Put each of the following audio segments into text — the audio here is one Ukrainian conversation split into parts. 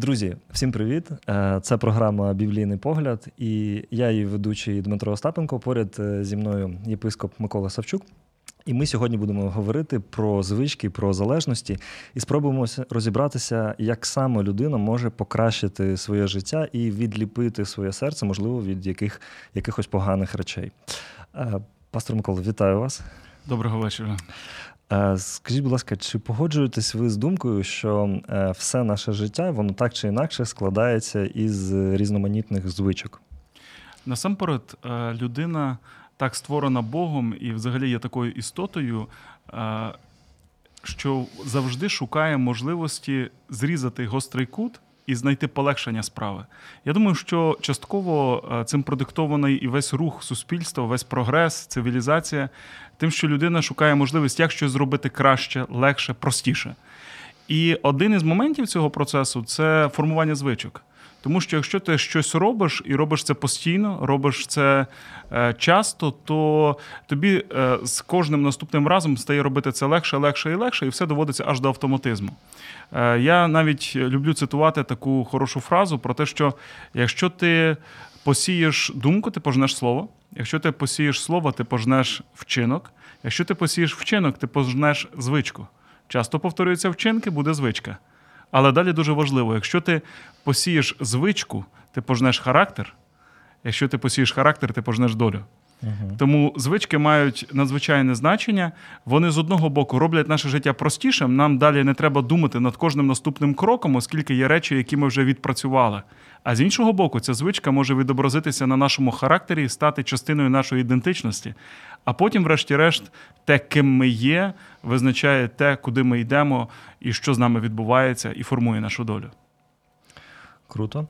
Друзі, всім привіт! Е, це програма Біблійний погляд, і я її ведучий Дмитро Остапенко. Поряд е, зі мною єпископ Микола Савчук. І ми сьогодні будемо говорити про звички, про залежності і спробуємо розібратися, як саме людина може покращити своє життя і відліпити своє серце, можливо, від яких, якихось поганих речей. Е, пастор Микола, вітаю вас. Доброго вечора. Е, скажіть, будь ласка, чи погоджуєтесь ви з думкою, що е, все наше життя, воно так чи інакше складається із різноманітних звичок? Насамперед, людина так створена Богом і взагалі є такою істотою, що завжди шукає можливості зрізати гострий кут. І знайти полегшення справи. Я думаю, що частково цим продиктований і весь рух суспільства, весь прогрес, цивілізація, тим, що людина шукає можливість як щось зробити краще, легше, простіше. І один із моментів цього процесу це формування звичок. Тому що якщо ти щось робиш і робиш це постійно, робиш це е, часто, то тобі е, з кожним наступним разом стає робити це легше, легше і легше, і все доводиться аж до автоматизму. Е, я навіть люблю цитувати таку хорошу фразу про те, що якщо ти посієш думку, ти пожнеш слово. Якщо ти посієш слово, ти пожнеш вчинок. Якщо ти посієш вчинок, ти пожнеш звичку. Часто повторюються вчинки, буде звичка. Але далі дуже важливо, якщо ти посієш звичку, ти пожнеш характер. Якщо ти посієш характер, ти пожнеш долю. Угу. Тому звички мають надзвичайне значення. Вони з одного боку роблять наше життя простішим. Нам далі не треба думати над кожним наступним кроком, оскільки є речі, які ми вже відпрацювали. А з іншого боку, ця звичка може відобразитися на нашому характері і стати частиною нашої ідентичності. А потім, врешті-решт, те, ким ми є, визначає те, куди ми йдемо і що з нами відбувається, і формує нашу долю. Круто.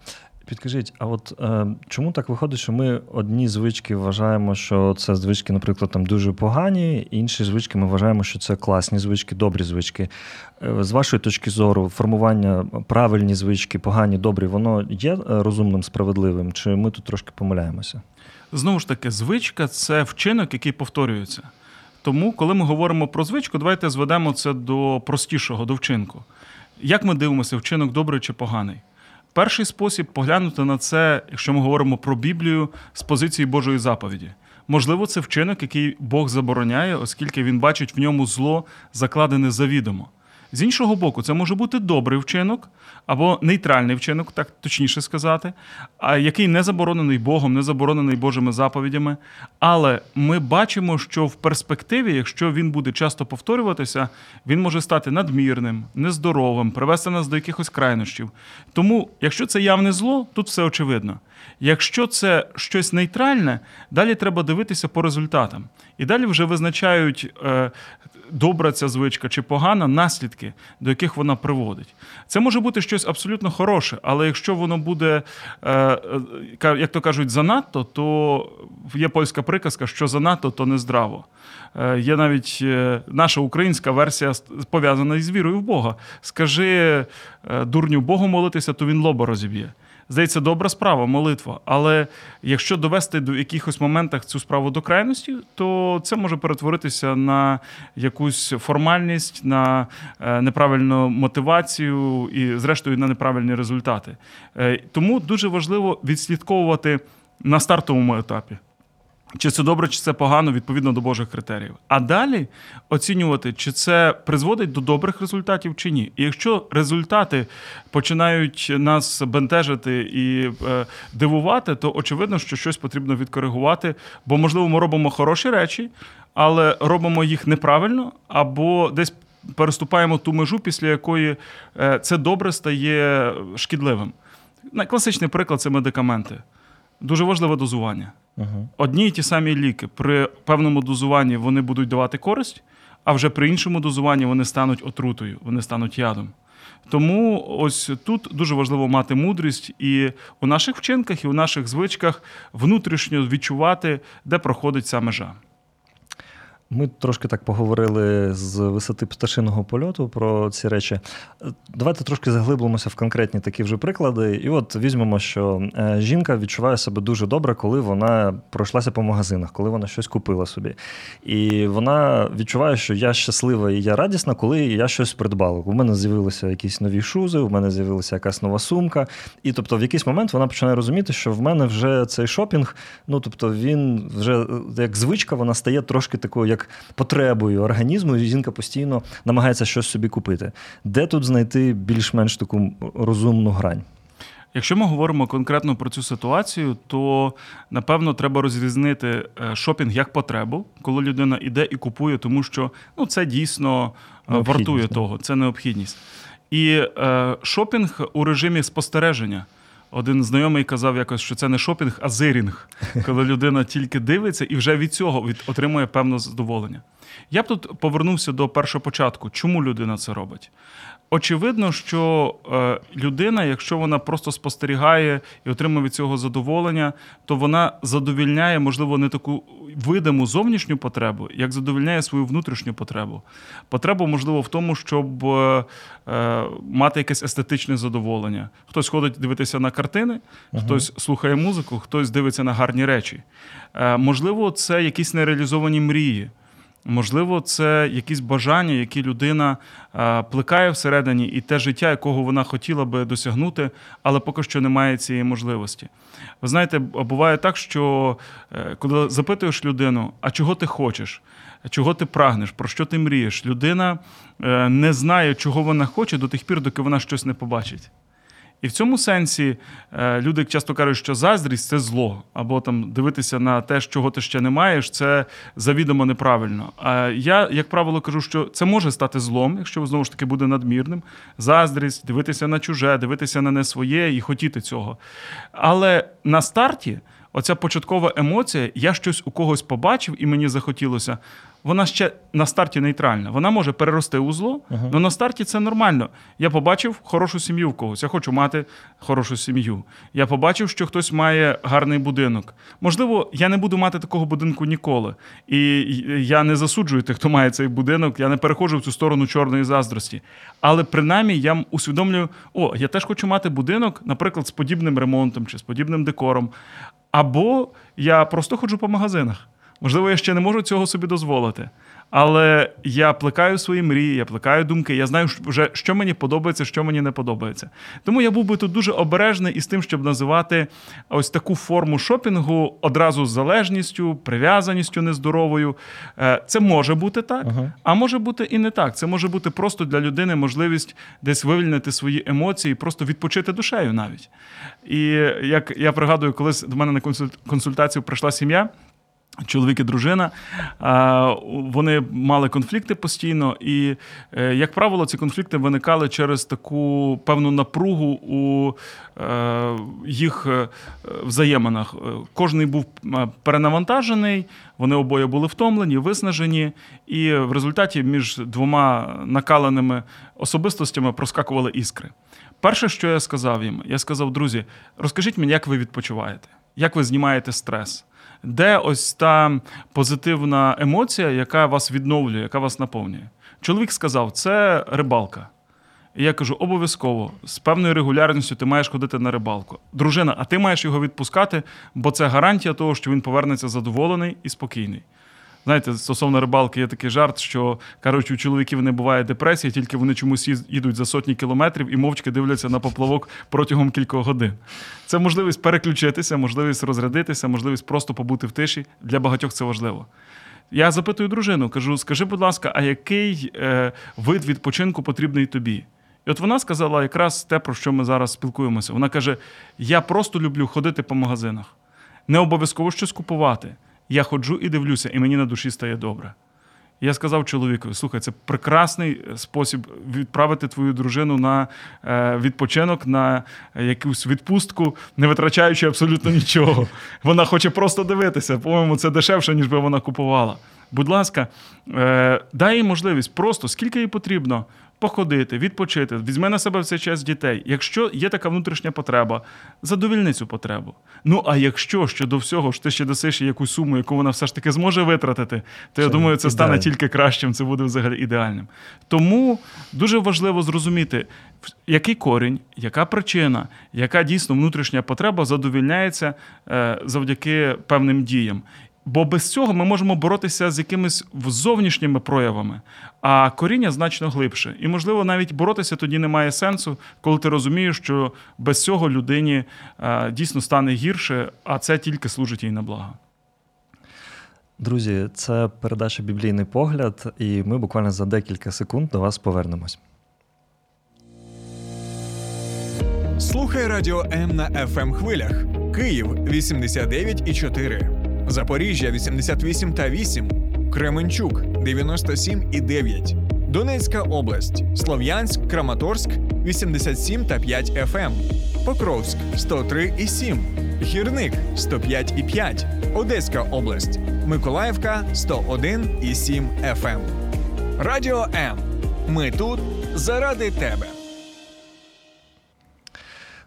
Підкажіть, а от е, чому так виходить, що ми одні звички вважаємо, що це звички, наприклад, там дуже погані, інші звички ми вважаємо, що це класні звички, добрі звички. Е, з вашої точки зору, формування правильні звички, погані, добрі, воно є е, розумним, справедливим, чи ми тут трошки помиляємося? Знову ж таки, звичка це вчинок, який повторюється. Тому, коли ми говоримо про звичку, давайте зведемо це до простішого, до вчинку. Як ми дивимося, вчинок добрий чи поганий? Перший спосіб поглянути на це, якщо ми говоримо про Біблію з позиції Божої заповіді. Можливо, це вчинок, який Бог забороняє, оскільки він бачить в ньому зло, закладене завідомо. З іншого боку, це може бути добрий вчинок або нейтральний вчинок, так точніше сказати, який не заборонений Богом, не заборонений Божими заповідями. Але ми бачимо, що в перспективі, якщо він буде часто повторюватися, він може стати надмірним, нездоровим, привести нас до якихось крайнощів. Тому, якщо це явне зло, тут все очевидно. Якщо це щось нейтральне, далі треба дивитися по результатам. І далі вже визначають е, добра ця звичка чи погана наслідки, до яких вона приводить. Це може бути щось абсолютно хороше, але якщо воно буде, е, е, як то кажуть, занадто, то є польська приказка, що занадто, то не здраво. Є навіть наша українська версія пов'язана із вірою в Бога. Скажи дурню Богу молитися, то він лоба розіб'є здається, добра справа, молитва. Але якщо довести до якихось моментах цю справу до крайності, то це може перетворитися на якусь формальність, на е, неправильну мотивацію і, зрештою, на неправильні результати. Е, тому дуже важливо відслідковувати на стартовому етапі. Чи це добре, чи це погано відповідно до Божих критеріїв. А далі оцінювати, чи це призводить до добрих результатів чи ні. І якщо результати починають нас бентежити і е, дивувати, то очевидно, що щось потрібно відкоригувати, бо, можливо, ми робимо хороші речі, але робимо їх неправильно або десь переступаємо ту межу, після якої е, це добре стає шкідливим. Класичний приклад це медикаменти. Дуже важливе дозування. Угу. Одні і ті самі ліки при певному дозуванні вони будуть давати користь, а вже при іншому дозуванні вони стануть отрутою, вони стануть ядом. Тому ось тут дуже важливо мати мудрість і у наших вчинках, і у наших звичках внутрішньо відчувати, де проходить ця межа. Ми трошки так поговорили з висоти пташиного польоту про ці речі. Давайте трошки заглиблимося в конкретні такі вже приклади. І от візьмемо, що е, жінка відчуває себе дуже добре, коли вона пройшлася по магазинах, коли вона щось купила собі. І вона відчуває, що я щаслива і я радісна, коли я щось придбала. У мене з'явилися якісь нові шузи, у мене з'явилася якась нова сумка. І тобто, в якийсь момент вона починає розуміти, що в мене вже цей шопінг, ну тобто, він вже як звичка, вона стає трошки такою, як як потребою організму, і жінка постійно намагається щось собі купити. Де тут знайти більш-менш таку розумну грань? Якщо ми говоримо конкретно про цю ситуацію, то напевно треба розрізнити е, шопінг як потребу, коли людина йде і купує, тому що ну, це дійсно е, вартує того, це необхідність. І е, шопінг у режимі спостереження. Один знайомий казав якось, що це не шопінг, а зирінг, коли людина тільки дивиться і вже від цього від, отримує певне задоволення. Я б тут повернувся до першого початку. Чому людина це робить? Очевидно, що е, людина, якщо вона просто спостерігає і отримує від цього задоволення, то вона задовільняє, можливо, не таку видиму зовнішню потребу, як задовільняє свою внутрішню потребу. Потребу, можливо, в тому, щоб е, е, мати якесь естетичне задоволення. Хтось ходить дивитися на картини, uh хтось слухає музику, хтось дивиться на гарні речі. Можливо, це якісь нереалізовані мрії. Можливо, це якісь бажання, які людина плекає всередині, і те життя, якого вона хотіла би досягнути, але поки що немає цієї можливості. Ви знаєте, буває так, що е, коли запитуєш людину, а чого ти хочеш, чого ти прагнеш, про що ти мрієш, людина е, не знає, чого вона хоче до тих пір, доки вона щось не побачить. І в цьому сенсі е, люди часто кажуть, що заздрість це зло, або там дивитися на те, чого ти ще не маєш, це завідомо неправильно. А я, як правило, кажу, що це може стати злом, якщо знову ж таки буде надмірним. Заздрість, дивитися на чуже, дивитися на не своє і хотіти цього. Але на старті. Оця початкова емоція, я щось у когось побачив і мені захотілося вона ще на старті нейтральна. Вона може перерости у зло, але uh-huh. на старті це нормально. Я побачив хорошу сім'ю в когось. Я хочу мати хорошу сім'ю. Я побачив, що хтось має гарний будинок. Можливо, я не буду мати такого будинку ніколи. І я не засуджую тих, хто має цей будинок. Я не переходжу в цю сторону чорної заздрості. Але принаймні я усвідомлюю, о, я теж хочу мати будинок, наприклад, з подібним ремонтом чи з подібним декором. Або я просто ходжу по магазинах. Можливо, я ще не можу цього собі дозволити. Але я плекаю свої мрії, я плекаю думки, я знаю, вже, що мені подобається, що мені не подобається. Тому я був би тут дуже обережний із тим, щоб називати ось таку форму шопінгу одразу з залежністю, прив'язаністю нездоровою. Е, це може бути так, ага. а може бути і не так. Це може бути просто для людини можливість десь вивільнити свої емоції, просто відпочити душею навіть. І як я пригадую, колись до мене на консультацію прийшла сім'я. Чоловік і дружина, вони мали конфлікти постійно, і, е, як правило, ці конфлікти виникали через таку певну напругу у е, їх е, взаєминах. Кожний був перенавантажений, вони обоє були втомлені, виснажені, і в результаті між двома накаленими особистостями проскакували іскри. Перше, що я сказав їм, я сказав: друзі, розкажіть мені, як ви відпочиваєте, як ви знімаєте стрес де ось та позитивна емоція, яка вас відновлює, яка вас наповнює. Чоловік сказав, це рибалка. І я кажу, обов'язково з певною регулярністю ти маєш ходити на рибалку. Дружина, а ти маєш його відпускати, бо це гарантія того, що він повернеться задоволений і спокійний. Знаєте, стосовно рибалки є такий жарт, що кажуть, у чоловіків не буває депресії, тільки вони чомусь їдуть за сотні кілометрів і мовчки дивляться на поплавок протягом кількох годин. Це можливість переключитися, можливість розрядитися, можливість просто побути в тиші. Для багатьох це важливо. Я запитую дружину, кажу: скажи, будь ласка, а який е, вид відпочинку потрібний тобі? І от вона сказала якраз те, про що ми зараз спілкуємося. Вона каже: Я просто люблю ходити по магазинах, не обов'язково щось купувати я ходжу і дивлюся, і мені на душі стає добре. Я сказав чоловікові: слухай, це прекрасний спосіб відправити твою дружину на е, відпочинок, на якусь відпустку, не витрачаючи абсолютно нічого. Вона хоче просто дивитися. По-моєму, це дешевше, ніж би вона купувала. Будь ласка, е, дай їй можливість просто скільки їй потрібно. Походити, відпочити, візьме на себе в цей час дітей. Якщо є така внутрішня потреба, задовільни цю потребу. Ну а якщо ще до всього ж ти ще досиш якусь суму, яку вона все ж таки зможе витратити, то я Це думаю, це стане тільки кращим, це буде взагалі ідеальним. Тому дуже важливо зрозуміти, який корінь, яка причина, яка дійсно внутрішня потреба задовільняється е, завдяки певним діям. Бо без цього ми можемо боротися з якимись зовнішніми проявами, а коріння значно глибше. І, можливо, навіть боротися тоді немає сенсу, коли ти розумієш, що без цього людині е, дійсно стане гірше, а це тільки служить їй на благо. Друзі, це передача Біблійний погляд, і ми буквально за декілька секунд до вас повернемось. Слухай радіо М на fm хвилях. Київ 89,4. Запоріжжя 88 та 8. Кременчук 97 і 9. Донецька область. Слов'янськ, Краматорськ 87 та 5 FM. Покровськ 103 і 7. Гірник 105 і 5. Одеська область. Миколаївка 101 і 7 FM. Радіо М. Ми тут заради тебе.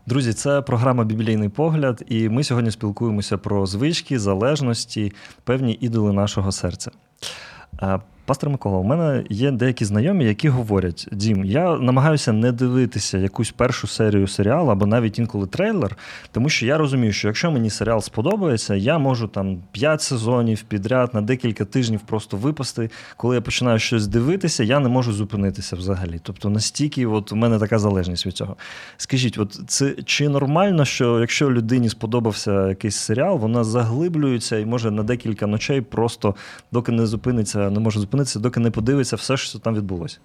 Друзі, це програма Біблійний погляд, і ми сьогодні спілкуємося про звички, залежності, певні ідоли нашого серця. Пастор Микола, у мене є деякі знайомі, які говорять: Дім, я намагаюся не дивитися якусь першу серію серіалу або навіть інколи трейлер, тому що я розумію, що якщо мені серіал сподобається, я можу там 5 сезонів підряд на декілька тижнів просто випасти. Коли я починаю щось дивитися, я не можу зупинитися взагалі. Тобто настільки, от у мене така залежність від цього. Скажіть, от це чи нормально, що якщо людині сподобався якийсь серіал, вона заглиблюється і може на декілька ночей просто доки не зупиниться, не може зупинитися, доки не подивиться все, що там відбулося.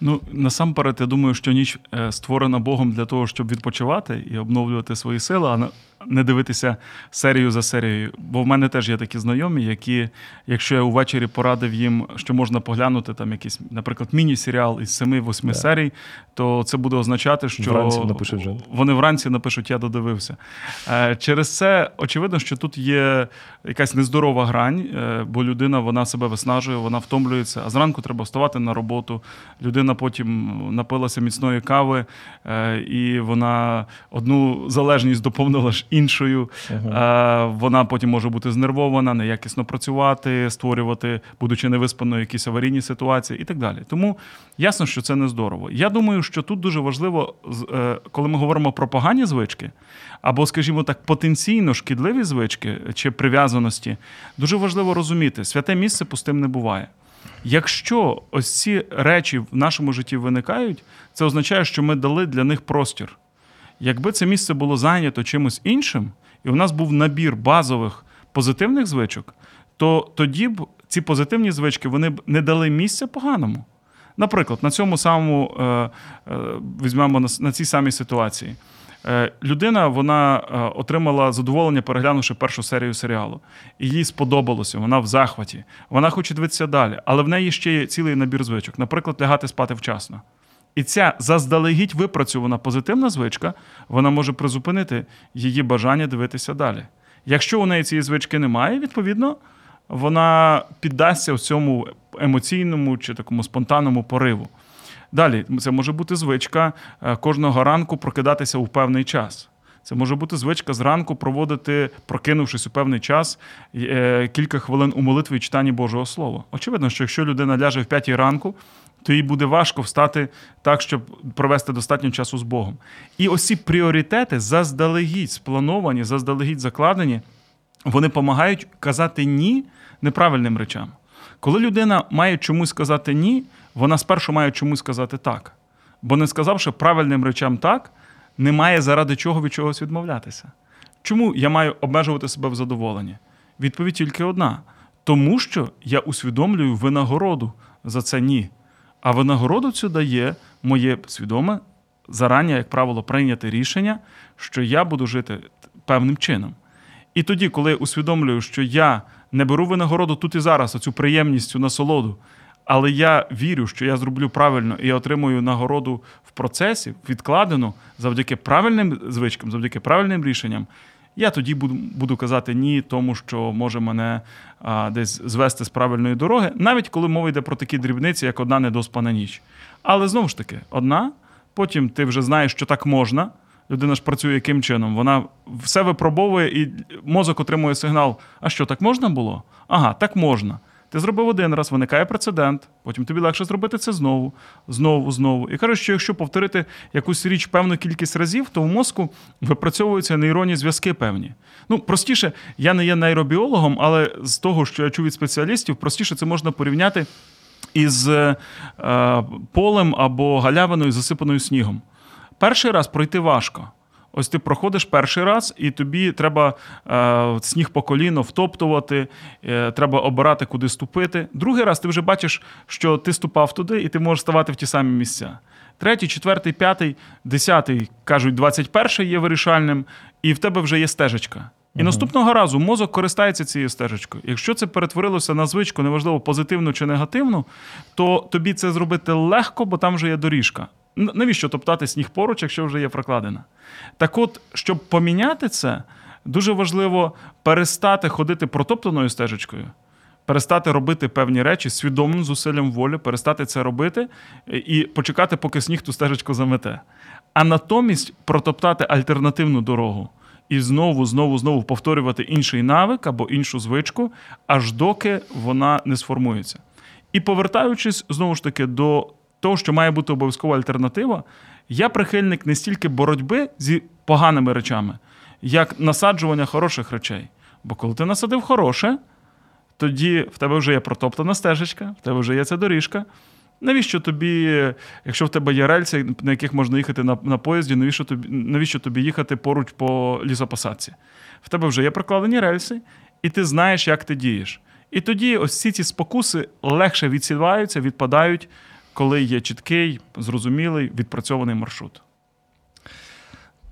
Ну, насамперед, я думаю, що ніч е, створена Богом для того, щоб відпочивати і обновлювати свої сили, а не- дивитися серію за серією. Бо в мене теж є такі знайомі, які, якщо я увечері порадив їм, що можна поглянути там якийсь, наприклад, міні-серіал із 7-8 серій, то це буде означати, що Вранці напишуть вони вранці напишуть, я додивився. Е, Через це очевидно, що тут є якась нездорова грань, е, бо людина вона себе виснажує, вона втомлюється. А зранку треба вставати на роботу. Людина потім напилася міцної кави, е, і вона одну залежність доповнила ж іншою. Е, Вона потім може бути знервована, неякісно працювати, створювати, будучи невиспаною, якісь аварійні ситуації і так далі. Тому ясно, що це не здорово. Я думаю, що тут дуже важливо, е, коли ми говоримо про погані звички, або, скажімо так, потенційно шкідливі звички чи прив'язаності, дуже важливо розуміти, святе місце пустим не буває. Якщо ось ці речі в нашому житті виникають, це означає, що ми дали для них простір. Якби це місце було зайнято чимось іншим, і у нас був набір базових позитивних звичок, то тоді б ці позитивні звички вони б не дали місця поганому. Наприклад, на цьому самому е, е, візьмемо на, на цій самій ситуації. Е, людина вона е, отримала задоволення, переглянувши першу серію серіалу. І їй сподобалося, вона в захваті. Вона хоче дивитися далі, але в неї ще є цілий набір звичок. Наприклад, лягати спати вчасно. І ця заздалегідь випрацьована позитивна звичка, вона може призупинити її бажання дивитися далі. Якщо у неї цієї звички немає, відповідно, вона піддасться цьому емоційному чи такому спонтанному пориву. Далі, це може бути звичка е, кожного ранку прокидатися у певний час. Це може бути звичка зранку проводити, прокинувшись у певний час, е, кілька хвилин у молитві і читанні Божого Слова. Очевидно, що якщо людина ляже в п'ятій ранку, то їй буде важко встати так, щоб провести достатньо часу з Богом. І ось ці пріоритети заздалегідь сплановані, заздалегідь закладені, вони допомагають казати ні неправильним речам. Коли людина має чомусь сказати ні, вона спершу має чомусь сказати так. Бо не сказавши правильним речам так, немає заради чого від чогось відмовлятися. Чому я маю обмежувати себе в задоволенні? Відповідь тільки одна: тому що я усвідомлюю винагороду за це ні. А винагороду цю дає моє свідоме, зарані, як правило, прийняте рішення, що я буду жити певним чином. І тоді, коли я усвідомлюю, що я не беру винагороду тут і зараз, оцю приємність, цю насолоду, але я вірю, що я зроблю правильно і отримую нагороду в процесі, відкладену завдяки правильним звичкам, завдяки правильним рішенням, я тоді буду буду казати ні, тому що може мене а, десь звести з правильної дороги, навіть коли мова йде про такі дрібниці, як одна недоспана ніч. Але знову ж таки, одна, потім ти вже знаєш, що так можна. Людина ж працює яким чином? Вона все випробовує і мозок отримує сигнал: а що так можна було? Ага, так можна. Ти зробив один раз, виникає прецедент, потім тобі легше зробити це знову, знову, знову. І кажуть, що якщо повторити якусь річ певну кількість разів, то в мозку випрацьовуються нейронні зв'язки певні. Ну, простіше, я не є нейробіологом, але з того, що я чув від спеціалістів, простіше це можна порівняти із е, полем або галявиною, засипаною снігом. Перший раз пройти важко. Ось ти проходиш перший раз, і тобі треба е, сніг по коліно втоптувати, е, треба обирати, куди ступити. Другий раз ти вже бачиш, що ти ступав туди, і ти можеш ставати в ті самі місця. Третій, четвертий, п'ятий, десятий кажуть, двадцять перший є вирішальним, і в тебе вже є стежечка. І угу. наступного разу мозок користається цією стежечкою. Якщо це перетворилося на звичку, неважливо позитивну чи негативну, то тобі це зробити легко, бо там вже є доріжка. Навіщо топтати сніг поруч, якщо вже є прокладена? Так от, щоб поміняти це, дуже важливо перестати ходити протоптаною стежечкою, перестати робити певні речі свідомим зусиллям волі, перестати це робити і почекати, поки сніг ту стежечку замете. А натомість протоптати альтернативну дорогу і знову, знову, знову повторювати інший навик або іншу звичку, аж доки вона не сформується. І повертаючись знову ж таки до того, що має бути обов'язкова альтернатива, я прихильник не стільки боротьби зі поганими речами, як насаджування хороших речей. Бо коли ти насадив хороше, тоді в тебе вже є протоптана стежечка, в тебе вже є ця доріжка. Навіщо тобі, якщо в тебе є рельси, на яких можна їхати на на поїзді, навіщо тобі навіщо тобі їхати поруч по лісопосадці? В тебе вже є прокладені рельси, і ти знаєш, як ти дієш. І тоді ось ці ці спокуси легше відсіваються, відпадають коли є чіткий, зрозумілий, відпрацьований маршрут.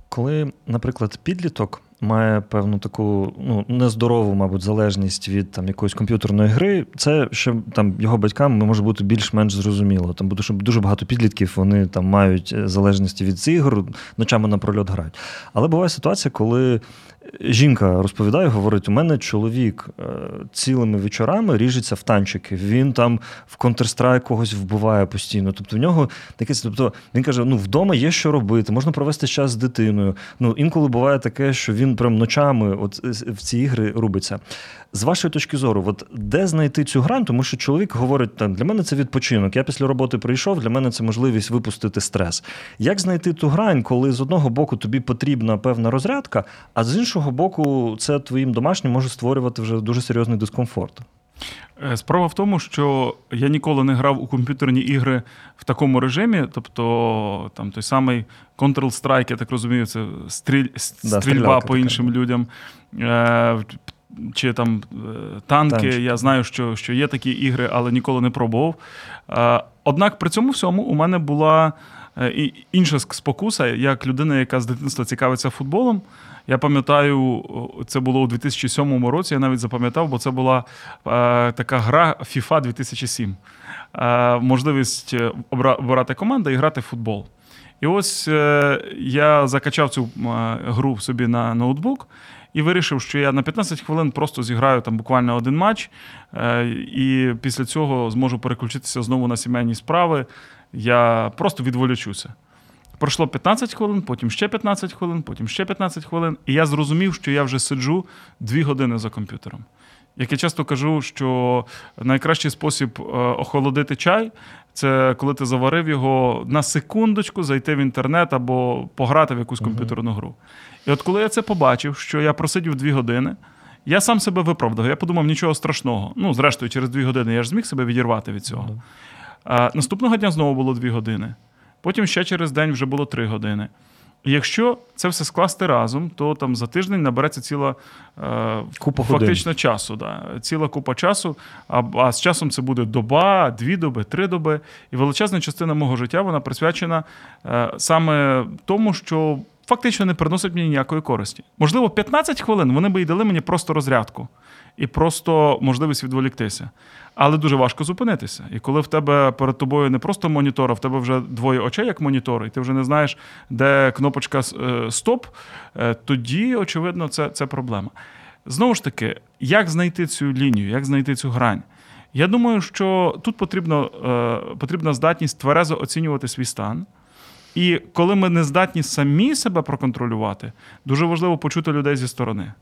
Коли, наприклад, підліток має певну таку ну, нездорову, мабуть, залежність від там якоїсь комп'ютерної гри, це ще там його батькам може бути більш-менш зрозуміло. Там буде дуже багато підлітків, вони там мають залежності від цих ігор, ночами на прольот грають. Але буває ситуація, коли Жінка розповідає, говорить: у мене чоловік е, цілими вечорами ріжеться в танчики. Він там в Counter-Strike когось вбиває постійно. Тобто в нього таке, тобто він каже: ну вдома є що робити, можна провести час з дитиною. Ну інколи буває таке, що він прям ночами от в ці ігри рубиться. З вашої точки зору, от де знайти цю грань? Тому що чоловік говорить, так, для мене це відпочинок. Я після роботи прийшов, для мене це можливість випустити стрес. Як знайти ту грань, коли з одного боку тобі потрібна певна розрядка, а з іншого боку, це твоїм домашнім може створювати вже дуже серйозний дискомфорт? Е, справа в тому, що я ніколи не грав у комп'ютерні ігри в такому режимі, тобто там той самий Counter-Strike, я так розумію, це стріль, стрільба да, по іншим така. людям. Е, чи там е, танки. Танчик. Я знаю, що що є такі ігри, але ніколи не пробував. Е, однак при цьому всьому у мене була е, інша спокуса, як людина, яка з дитинства цікавиться футболом. Я пам'ятаю, це було у 2007 році. Я навіть запам'ятав, бо це була така гра FIFA 2007. Можливість обрати команду і грати в футбол. І ось я закачав цю гру собі на ноутбук і вирішив, що я на 15 хвилин просто зіграю там буквально один матч, е, і після цього зможу переключитися знову на сімейні справи. Я просто відволічуся. Пройшло 15 хвилин, потім ще 15 хвилин, потім ще 15 хвилин, і я зрозумів, що я вже сиджу 2 години за комп'ютером. Як я часто кажу, що найкращий спосіб е, охолодити чай це коли ти заварив його на секундочку, зайти в інтернет або пограти в якусь комп'ютерну гру. І от коли я це побачив, що я просидів дві години, я сам себе виправдав. Я подумав, нічого страшного. Ну, зрештою, через дві години я ж зміг себе відірвати від цього. А, Наступного дня знову було дві години. Потім ще через день вже було три години. Якщо це все скласти разом, то там за тиждень набереться ціла е, купа фактично часу. Да, Ціла купа часу. А, а з часом це буде доба, дві доби, три доби. І величезна частина мого життя вона присвячена е, саме тому, що фактично не приносять мені ніякої користі. Можливо, 15 хвилин вони би і дали мені просто розрядку і просто можливість відволіктися. Але дуже важко зупинитися. І коли в тебе перед тобою не просто монітор, а в тебе вже двоє очей, як монітор, і ти вже не знаєш, де кнопочка е, стоп, е, тоді, очевидно, це, це проблема. Знову ж таки, як знайти цю лінію, як знайти цю грань? Я думаю, що тут потрібно, е, потрібна здатність тверезо оцінювати свій стан. І коли ми не здатні самі себе проконтролювати, дуже важливо почути людей зі сторони.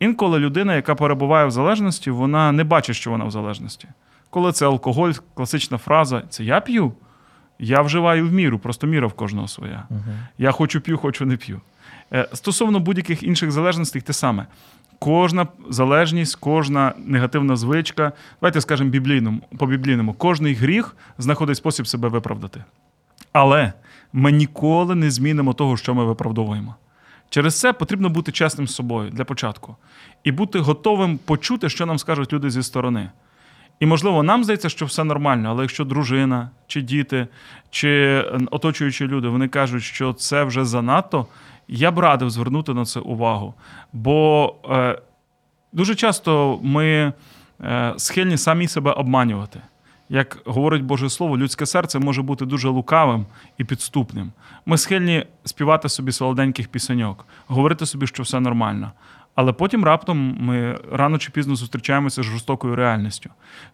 Інколи людина, яка перебуває в залежності, вона не бачить, що вона в залежності. Коли це алкоголь, класична фраза це я п'ю, я вживаю в міру, просто міра в кожного своя. Uh-huh. Я хочу п'ю, хочу не п'ю. Е, стосовно будь-яких інших залежностей, те саме. Кожна залежність, кожна негативна звичка, давайте скажемо біблійному, по біблійному, кожний гріх знаходить спосіб себе виправдати. Але ми ніколи не змінимо того, що ми виправдовуємо. Через це потрібно бути чесним з собою для початку і бути готовим почути, що нам скажуть люди зі сторони. І, можливо, нам здається, що все нормально, але якщо дружина, чи діти, чи оточуючі люди вони кажуть, що це вже занадто, я б радив звернути на це увагу. Бо е, дуже часто ми е, схильні самі себе обманювати. Як говорить Боже Слово, людське серце може бути дуже лукавим і підступним. Ми схильні співати собі солоденьких пісеньок, говорити собі, що все нормально. Але потім раптом ми рано чи пізно зустрічаємося з жорстокою реальністю.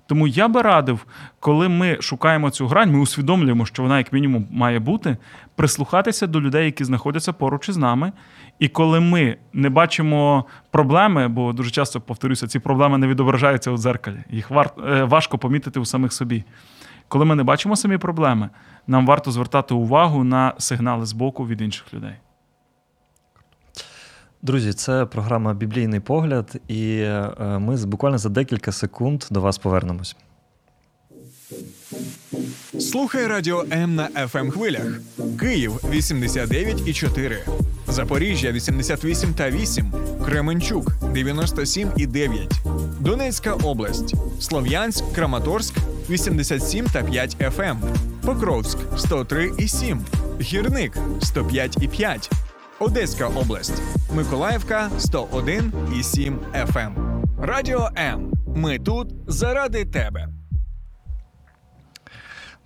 Тому я би радив, коли ми шукаємо цю грань, ми усвідомлюємо, що вона, як мінімум, має бути, прислухатися до людей, які знаходяться поруч із нами. І коли ми не бачимо проблеми, бо дуже часто повторюся, ці проблеми не відображаються у дзеркалі, їх е, важко помітити у самих собі. Коли ми не бачимо самі проблеми, нам варто звертати увагу на сигнали з боку від інших людей. Друзі, це програма Біблійний погляд, і е, ми буквально за декілька секунд до вас повернемось. Слухай радіо М на fm ем хвилях. Київ 89 і 4. Запоріжжя 88 та 8. Кременчук 97 і 9. Донецька область. Слов'янськ, Краматорськ 87 та 5 FM. Ем. Покровськ 103 і 7. Гірник 105 і 5. Одеська область. Миколаївка 101 і 7 FM. Ем. Радіо М. Ми тут заради тебе.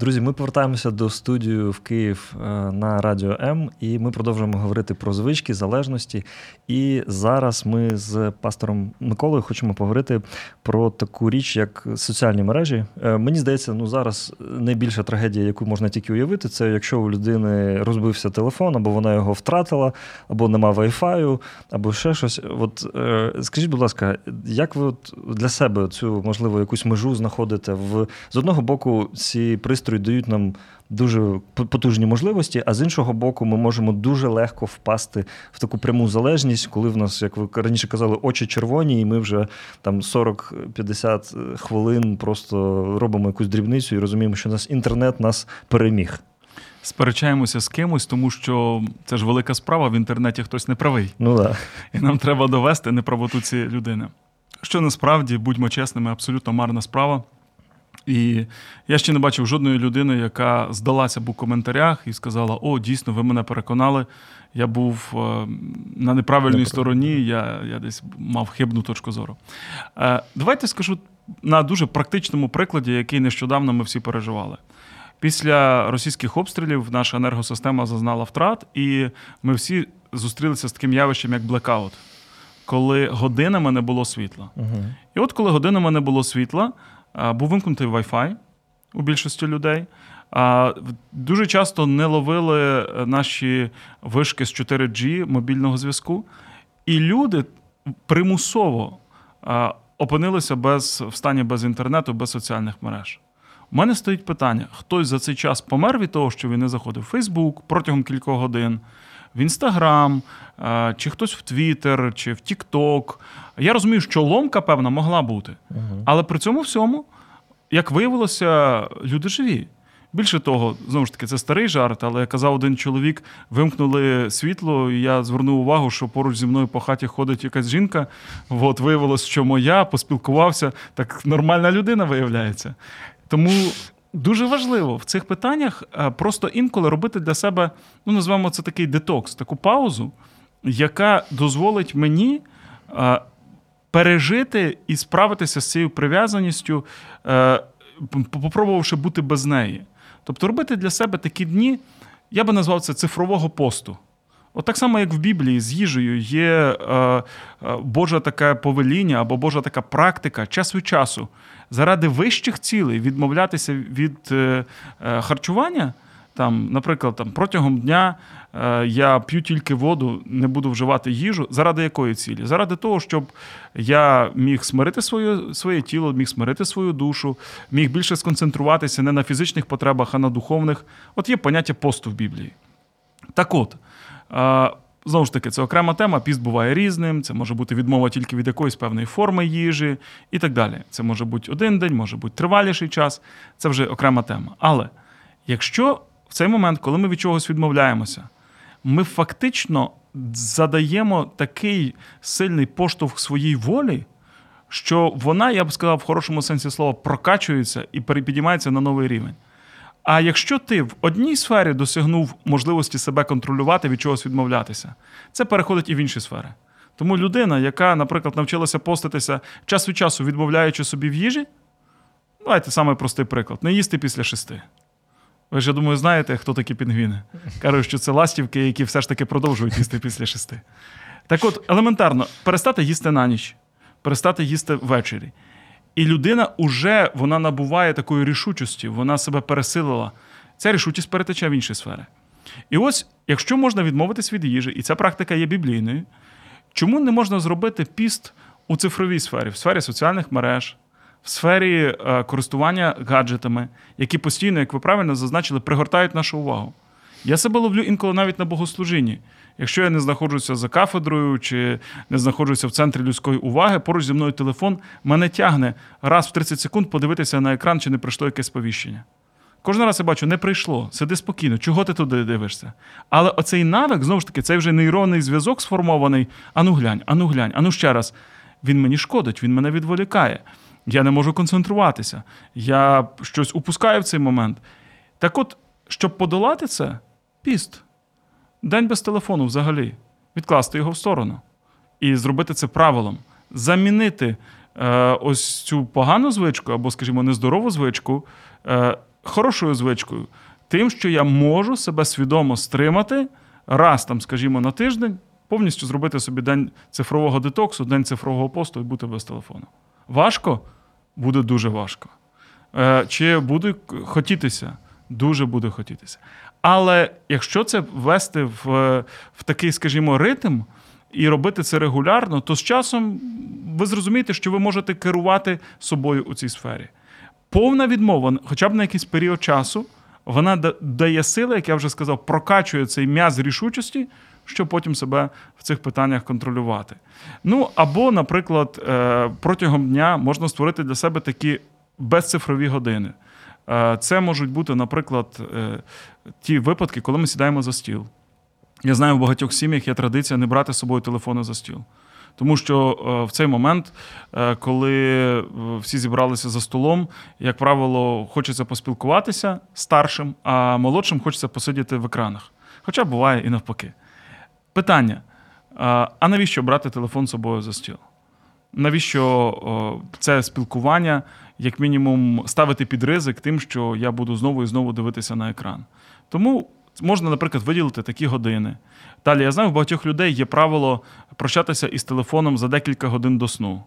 Друзі, ми повертаємося до студії в Київ е, на Радіо М, і ми продовжуємо говорити про звички, залежності. І зараз ми з пастором Миколою хочемо поговорити про таку річ, як соціальні мережі. Е, мені здається, ну зараз найбільша трагедія, яку можна тільки уявити, це якщо у людини розбився телефон, або вона його втратила, або нема вайфаю, або ще щось. От е, скажіть, будь ласка, як ви от для себе цю можливо якусь межу знаходите в з одного боку ці пристрої пристрої дають нам дуже потужні можливості, а з іншого боку, ми можемо дуже легко впасти в таку пряму залежність, коли в нас, як ви раніше казали, очі червоні, і ми вже там 40-50 хвилин просто робимо якусь дрібницю і розуміємо, що нас інтернет нас переміг. Сперечаємося з кимось, тому що це ж велика справа в інтернеті хтось не правий. Ну да. І нам треба довести неправоту цієї людини. Що насправді, будьмо чесними, абсолютно марна справа. І я ще не бачив жодної людини, яка здалася б у коментарях і сказала: О, дійсно, ви мене переконали. Я був е, на неправильній стороні, я я десь мав хибну точку зору. Е, давайте скажу на дуже практичному прикладі, який нещодавно ми всі переживали. Після російських обстрілів наша енергосистема зазнала втрат, і ми всі зустрілися з таким явищем, як блекаут, коли годинами не було світла. Угу. І от коли годинами не було світла був вимкнутий Wi-Fi у більшості людей. Дуже часто не ловили е, наші вишки з 4G мобільного зв'язку, і люди примусово опинилися без, в стані без інтернету, без соціальних мереж. У мене стоїть питання: хтось за цей час помер від того, що він не заходив в Фейсбук протягом кількох годин, в Інстаграм, чи хтось в Твіттер, чи в Тікток. Я розумію, що ломка, певна, могла бути. Але при цьому всьому, як виявилося, люди живі. Більше того, знову ж таки, це старий жарт, але казав один чоловік, вимкнули світло, і я звернув увагу, що поруч зі мною по хаті ходить якась жінка. От виявилось, що моя, поспілкувався, так нормальна людина виявляється. Тому дуже важливо в цих питаннях е, просто інколи робити для себе, ну називаємо це такий детокс, таку паузу, яка дозволить мені е, пережити і справитися з цією прив'язаністю, е, попробувавши бути без неї. Тобто робити для себе такі дні, я би назвав це цифрового посту. От так само, як в Біблії з їжею є е, е, Боже таке повеління або Божа така практика час від часу заради вищих цілей відмовлятися від е, е, харчування. Там, Наприклад, там, протягом дня е, я п'ю тільки воду, не буду вживати їжу. Заради якої цілі? Заради того, щоб я міг смирити своє своє тіло, міг смирити свою душу, міг більше сконцентруватися не на фізичних потребах, а на духовних. От є поняття посту в Біблії. Так от. Знову ж таки, це окрема тема. Піст буває різним. Це може бути відмова тільки від якоїсь певної форми їжі і так далі. Це може бути один день, може бути триваліший час. Це вже окрема тема. Але якщо в цей момент, коли ми від чогось відмовляємося, ми фактично задаємо такий сильний поштовх своїй волі, що вона, я б сказав, в хорошому сенсі слова, прокачується і перепідіймається на новий рівень. А якщо ти в одній сфері досягнув можливості себе контролювати, від чогось відмовлятися, це переходить і в інші сфери. Тому людина, яка, наприклад, навчилася поститися час від часу, відмовляючи собі в їжі, давайте самий простий приклад: не їсти після шести. Ви ж, я думаю, знаєте, хто такі пінгвіни. Кажуть, що це ластівки, які все ж таки продовжують їсти після шести. Так от, елементарно, перестати їсти на ніч, перестати їсти ввечері. І людина вже вона набуває такої рішучості, вона себе пересилила. Ця рішучість перетече в інші сфери. І ось, якщо можна відмовитись від їжі, і ця практика є біблійною, чому не можна зробити піст у цифровій сфері, в сфері соціальних мереж, в сфері е, користування гаджетами, які постійно, як ви правильно зазначили, пригортають нашу увагу? Я себе ловлю інколи навіть на богослужінні. Якщо я не знаходжуся за кафедрою чи не знаходжуся в центрі людської уваги, поруч зі мною телефон мене тягне раз в 30 секунд подивитися на екран, чи не прийшло якесь сповіщення. Кожен раз я бачу, не прийшло, сиди спокійно, чого ти туди дивишся? Але оцей навик, знову ж таки, цей вже нейронний зв'язок сформований. Ану глянь, ану глянь, ану ще раз. Він мені шкодить, він мене відволікає. Я не можу концентруватися. Я щось упускаю в цей момент. Так от, щоб подолати це, піст. День без телефону взагалі. Відкласти його в сторону. І зробити це правилом. Замінити е, ось цю погану звичку, або, скажімо, нездорову звичку е, хорошою звичкою, тим, що я можу себе свідомо стримати раз, там, скажімо, на тиждень, повністю зробити собі день цифрового детоксу, день цифрового посту і бути без телефону. Важко? Буде дуже важко. Е, Чи буде хотітися? Дуже буде хотітися. Але якщо це ввести в, в такий, скажімо, ритм. І робити це регулярно, то з часом ви зрозумієте, що ви можете керувати собою у цій сфері. Повна відмова, хоча б на якийсь період часу, вона дає сили, як я вже сказав, прокачує цей м'яз рішучості, щоб потім себе в цих питаннях контролювати. Ну або, наприклад, е, протягом дня можна створити для себе такі безцифрові години. Е, це можуть бути, наприклад, е, ті випадки, коли ми сідаємо за стіл. Я знаю, в багатьох сім'ях є традиція не брати з собою телефони за стіл. Тому що е, в цей момент, коли всі зібралися за столом, як правило, хочеться поспілкуватися старшим, а молодшим хочеться посидіти в екранах. Хоча буває і навпаки. Питання: а навіщо брати телефон з собою за стіл? Навіщо це спілкування як мінімум, ставити під ризик тим, що я буду знову і знову дивитися на екран. Тому можна, наприклад, виділити такі години. Далі я знаю, в багатьох людей є правило прощатися із телефоном за декілька годин до сну.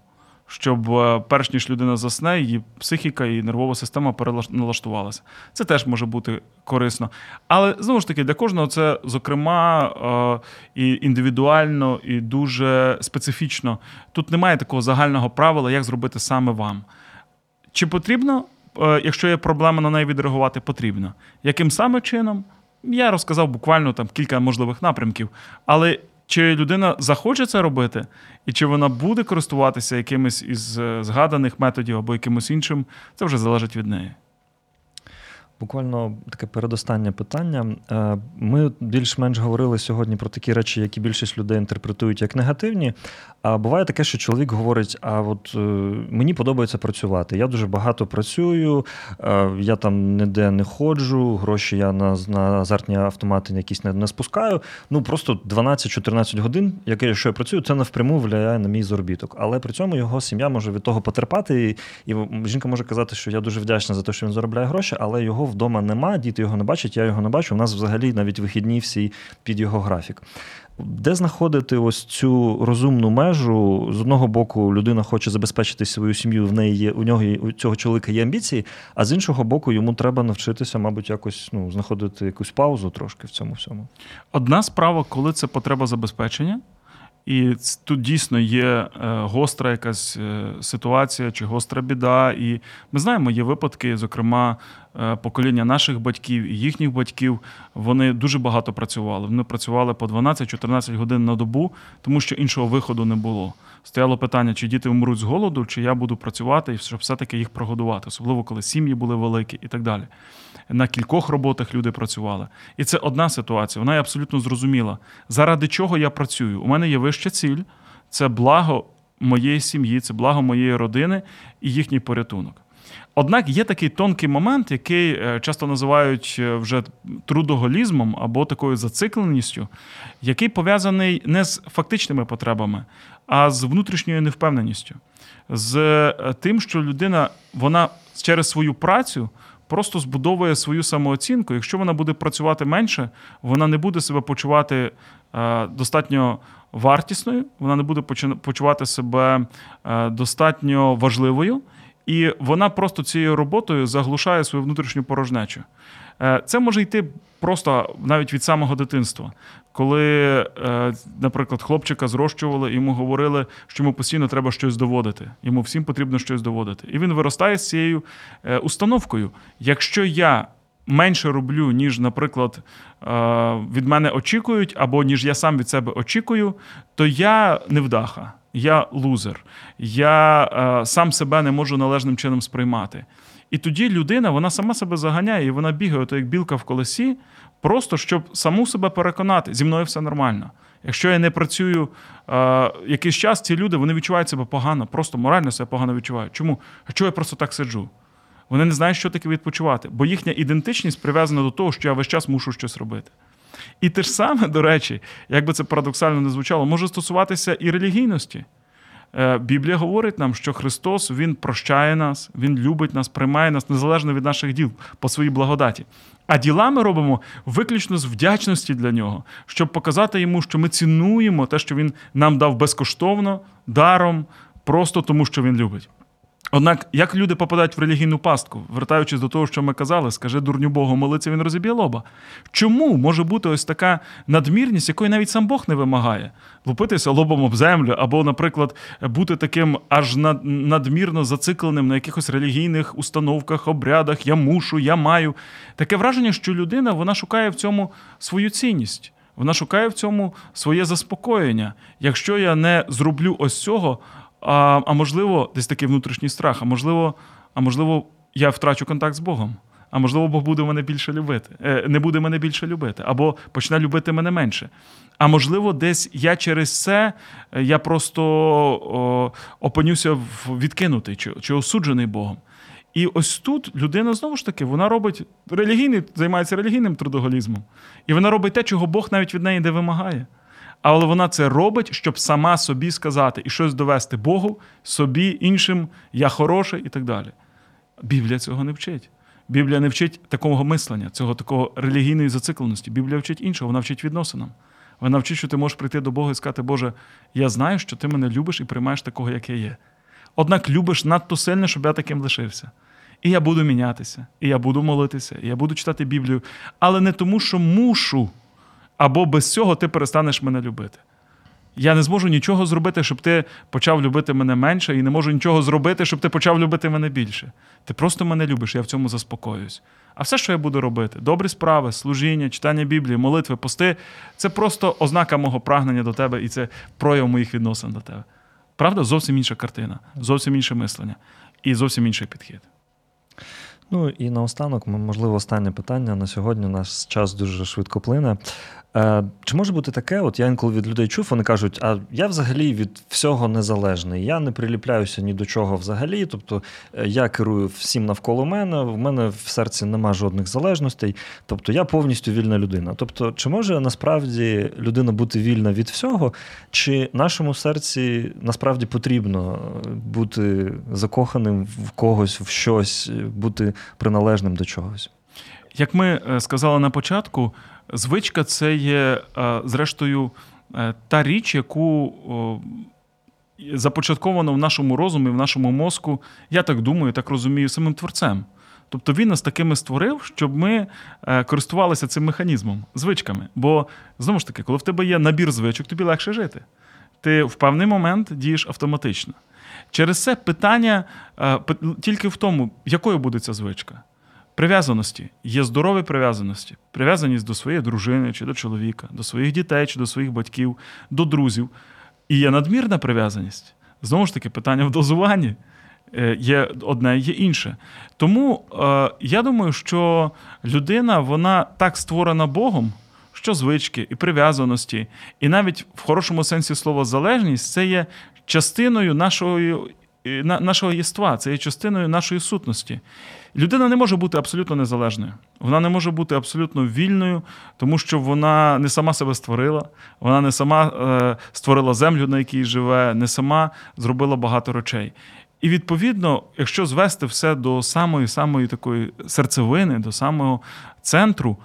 Щоб е, перш ніж людина засне, її психіка і нервова система переналаштувалася. Це теж може бути корисно. Але знову ж таки, для кожного це, зокрема, е, і індивідуально, і дуже специфічно. Тут немає такого загального правила, як зробити саме вам. Чи потрібно, е, якщо є проблема на неї відреагувати, потрібно. Яким саме чином? Я розказав буквально там кілька можливих напрямків. Але чи людина захоче це робити, і чи вона буде користуватися якимось із е, згаданих методів або якимось іншим, це вже залежить від неї. Буквально таке передостаннє питання. Е, ми більш-менш говорили сьогодні про такі речі, які більшість людей інтерпретують як негативні. А буває таке, що чоловік говорить: а от е, мені подобається працювати. Я дуже багато працюю, е, я там ніде не ходжу, гроші я на на азартні автомати якісь не, не спускаю. Ну просто 12-14 годин, якщо я працюю, це навпряму впливає на мій заробіток. Але при цьому його сім'я може від того потерпати. І, і жінка може казати, що я дуже вдячна за те, що він заробляє гроші, але його вдома нема, діти його не бачать, я його не бачу. У нас взагалі навіть вихідні всі під його графік. Де знаходити ось цю розумну межу? З одного боку, людина хоче забезпечити свою сім'ю, в неї є у нього у цього чоловіка є амбіції, а з іншого боку, йому треба навчитися, мабуть, якось ну, знаходити якусь паузу трошки в цьому всьому. Одна справа, коли це потреба забезпечення. І тут дійсно є е, гостра якась е, ситуація чи гостра біда. І ми знаємо, є випадки, зокрема, е, покоління наших батьків і їхніх батьків. Вони дуже багато працювали. Вони працювали по 12-14 годин на добу, тому що іншого виходу не було. Стояло питання, чи діти вмруть з голоду, чи я буду працювати, щоб все-таки їх прогодувати, особливо коли сім'ї були великі і так далі на кількох роботах люди працювали. І це одна ситуація. Вона є абсолютно зрозуміла. Заради чого я працюю? У мене є вища ціль, це благо моєї сім'ї, це благо моєї родини і їхній порятунок. Однак є такий тонкий момент, який е, часто називають е, вже трудоголізмом або такою зацикленістю, який пов'язаний не з фактичними потребами, а з внутрішньою невпевненістю, з е, тим, що людина вона через свою працю просто збудовує свою самооцінку. Якщо вона буде працювати менше, вона не буде себе почувати е, достатньо вартісною, вона не буде почувати себе е, достатньо важливою, і вона просто цією роботою заглушає свою внутрішню порожнечу. Е, це може йти просто навіть від самого дитинства. Коли, е, наприклад, хлопчика зрощували, йому говорили, що йому постійно треба щось доводити. Йому всім потрібно щось доводити. І він виростає з цією е, установкою. Якщо я менше роблю, ніж, наприклад, від мене очікують, або ніж я сам від себе очікую, то я невдаха, я лузер, я сам себе не можу належним чином сприймати. І тоді людина вона сама себе заганяє, і вона бігає, то як білка в колесі, просто щоб саму себе переконати, зі мною все нормально. Якщо я не працюю е, якийсь час, ці люди вони відчувають себе погано, просто морально себе погано відчувають. Чому? А чого я просто так сиджу? Вони не знають, що таке відпочивати, бо їхня ідентичність прив'язана до того, що я весь час мушу щось робити. І те ж саме, до речі, як би це парадоксально не звучало, може стосуватися і релігійності. Е, Біблія говорить нам, що Христос Він прощає нас, Він любить нас, приймає нас незалежно від наших діл по своїй благодаті. А діла ми робимо виключно з вдячності для нього, щоб показати йому, що ми цінуємо те, що він нам дав безкоштовно, даром, просто тому, що він любить. Однак, як люди попадають в релігійну пастку, вертаючись до того, що ми казали, скажи дурню Богу, молиться, він розіб'є лоба. Чому може бути ось така надмірність, якої навіть сам Бог не вимагає? Лупитися лобом об землю, або, наприклад, бути таким аж надмірно зацикленим на якихось релігійних установках, обрядах, я мушу, я маю. Таке враження, що людина вона шукає в цьому свою цінність. Вона шукає в цьому своє заспокоєння. Якщо я не зроблю ось цього, а а можливо, десь такий внутрішній страх, а можливо, а можливо, я втрачу контакт з Богом. А можливо, Бог буде мене більше любити, е, не буде мене більше любити, або почне любити мене менше. А можливо, десь я через це е, я просто о, опинюся відкинутий чи, чи осуджений Богом. І ось тут людина знову ж таки вона робить релігійний, займається релігійним трудоголізмом. І вона робить те, чого Бог навіть від неї не вимагає але вона це робить, щоб сама собі сказати і щось довести Богу, собі, іншим, я хороший і так далі. Біблія цього не вчить. Біблія не вчить такого мислення, цього такого релігійної зацикленості. Біблія вчить іншого, вона вчить відносинам. Вона вчить, що ти можеш прийти до Бога і сказати, Боже, я знаю, що ти мене любиш і приймаєш такого, як я є. Однак любиш надто сильно, щоб я таким лишився. І я буду мінятися, і я буду молитися, і я буду читати Біблію, але не тому, що мушу, або без цього ти перестанеш мене любити. Я не зможу нічого зробити, щоб ти почав любити мене менше, і не можу нічого зробити, щоб ти почав любити мене більше. Ти просто мене любиш, я в цьому заспокоююсь. А все, що я буду робити, добрі справи, служіння, читання Біблії, молитви, пости це просто ознака мого прагнення до тебе і це прояв моїх відносин до тебе. Правда, зовсім інша картина, зовсім інше мислення і зовсім інший підхід. Ну і наостанок, можливо, останнє питання на сьогодні. Наш час дуже швидко плине. Е, чи може бути таке? От я інколи від людей чув, вони кажуть, а я взагалі від всього незалежний. Я не приліпляюся ні до чого взагалі. Тобто е, я керую всім навколо мене, в мене в серці нема жодних залежностей. Тобто я повністю вільна людина. Тобто, чи може насправді людина бути вільна від всього, чи нашому серці насправді потрібно бути закоханим в когось, в щось, бути приналежним до чогось? Як ми е, сказали на початку, звичка це є, е, зрештою, е, та річ, яку започатковано в нашому розумі, в нашому мозку, я так думаю, так розумію, самим творцем. Тобто він нас такими створив, щоб ми користувалися цим механізмом, звичками. Бо знову ж таки, коли в тебе є набір звичок, тобі легше жити. Ти в певний момент дієш автоматично. Через це питання тільки в тому, якою буде ця звичка. Прив'язаності є здорові прив'язаності, прив'язаність до своєї дружини чи до чоловіка, до своїх дітей чи до своїх батьків, до друзів. І є надмірна прив'язаність. Знову ж таки, питання в дозуванні е, є одне, є інше. Тому е, я думаю, що людина вона так створена Богом, що звички і прив'язаності, і навіть в хорошому сенсі слова залежність це є частиною нашої, нашого єства, це є частиною нашої сутності. Людина не може бути абсолютно незалежною. Вона не може бути абсолютно вільною, тому що вона не сама себе створила, вона не сама е, створила землю, на якій живе, не сама зробила багато речей. І відповідно, якщо звести все до самої самої такої серцевини, до самого центру,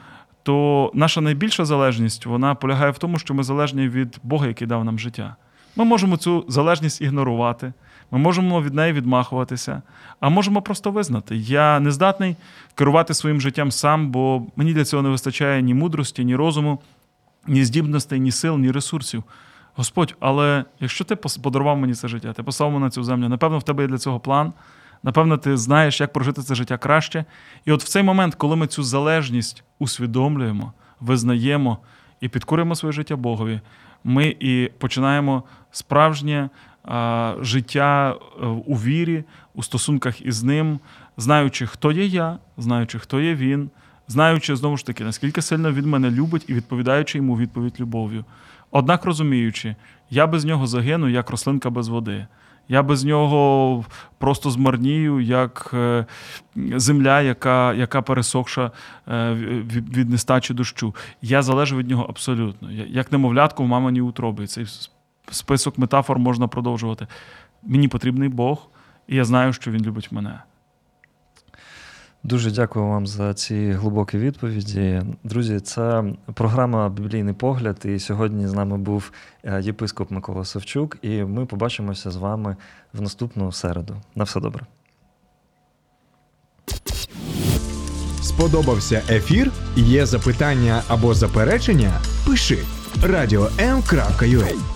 то наша найбільша залежність вона полягає в тому, що ми залежні від Бога, який дав нам життя. Ми можемо цю залежність ігнорувати. Ми можемо від неї відмахуватися, а можемо просто визнати. Я не здатний керувати своїм життям сам, бо мені для цього не вистачає ні мудрості, ні розуму, ні здібностей, ні сил, ні ресурсів. Господь, але якщо ти подарував мені це життя, ти послав мене на цю землю, напевно, в тебе є для цього план. Напевно, ти знаєш, як прожити це життя краще. І от в цей момент, коли ми цю залежність усвідомлюємо, визнаємо і підкорюємо своє життя Богові, ми і починаємо справжнє життя е, у вірі, у стосунках із ним, знаючи, хто є я, знаючи, хто є він, знаючи знову ж таки, наскільки сильно він мене любить і відповідаючи йому відповідь любов'ю. Однак розуміючи, я без нього загину, як рослинка без води. Я без нього просто змарнію, як е, земля, яка яка пересохша е, від нестачі дощу. Я залежу від нього абсолютно. Як немовлятко в мамині утробі. Цей список метафор можна продовжувати. Мені потрібний Бог, і я знаю, що Він любить мене. Дуже дякую вам за ці глибокі відповіді. Друзі, це програма Біблійний погляд. І сьогодні з нами був е, єпископ Микола Савчук, і ми побачимося з вами в наступну середу. На все добре. Сподобався ефір? Є запитання або заперечення? Пиши радіом.ua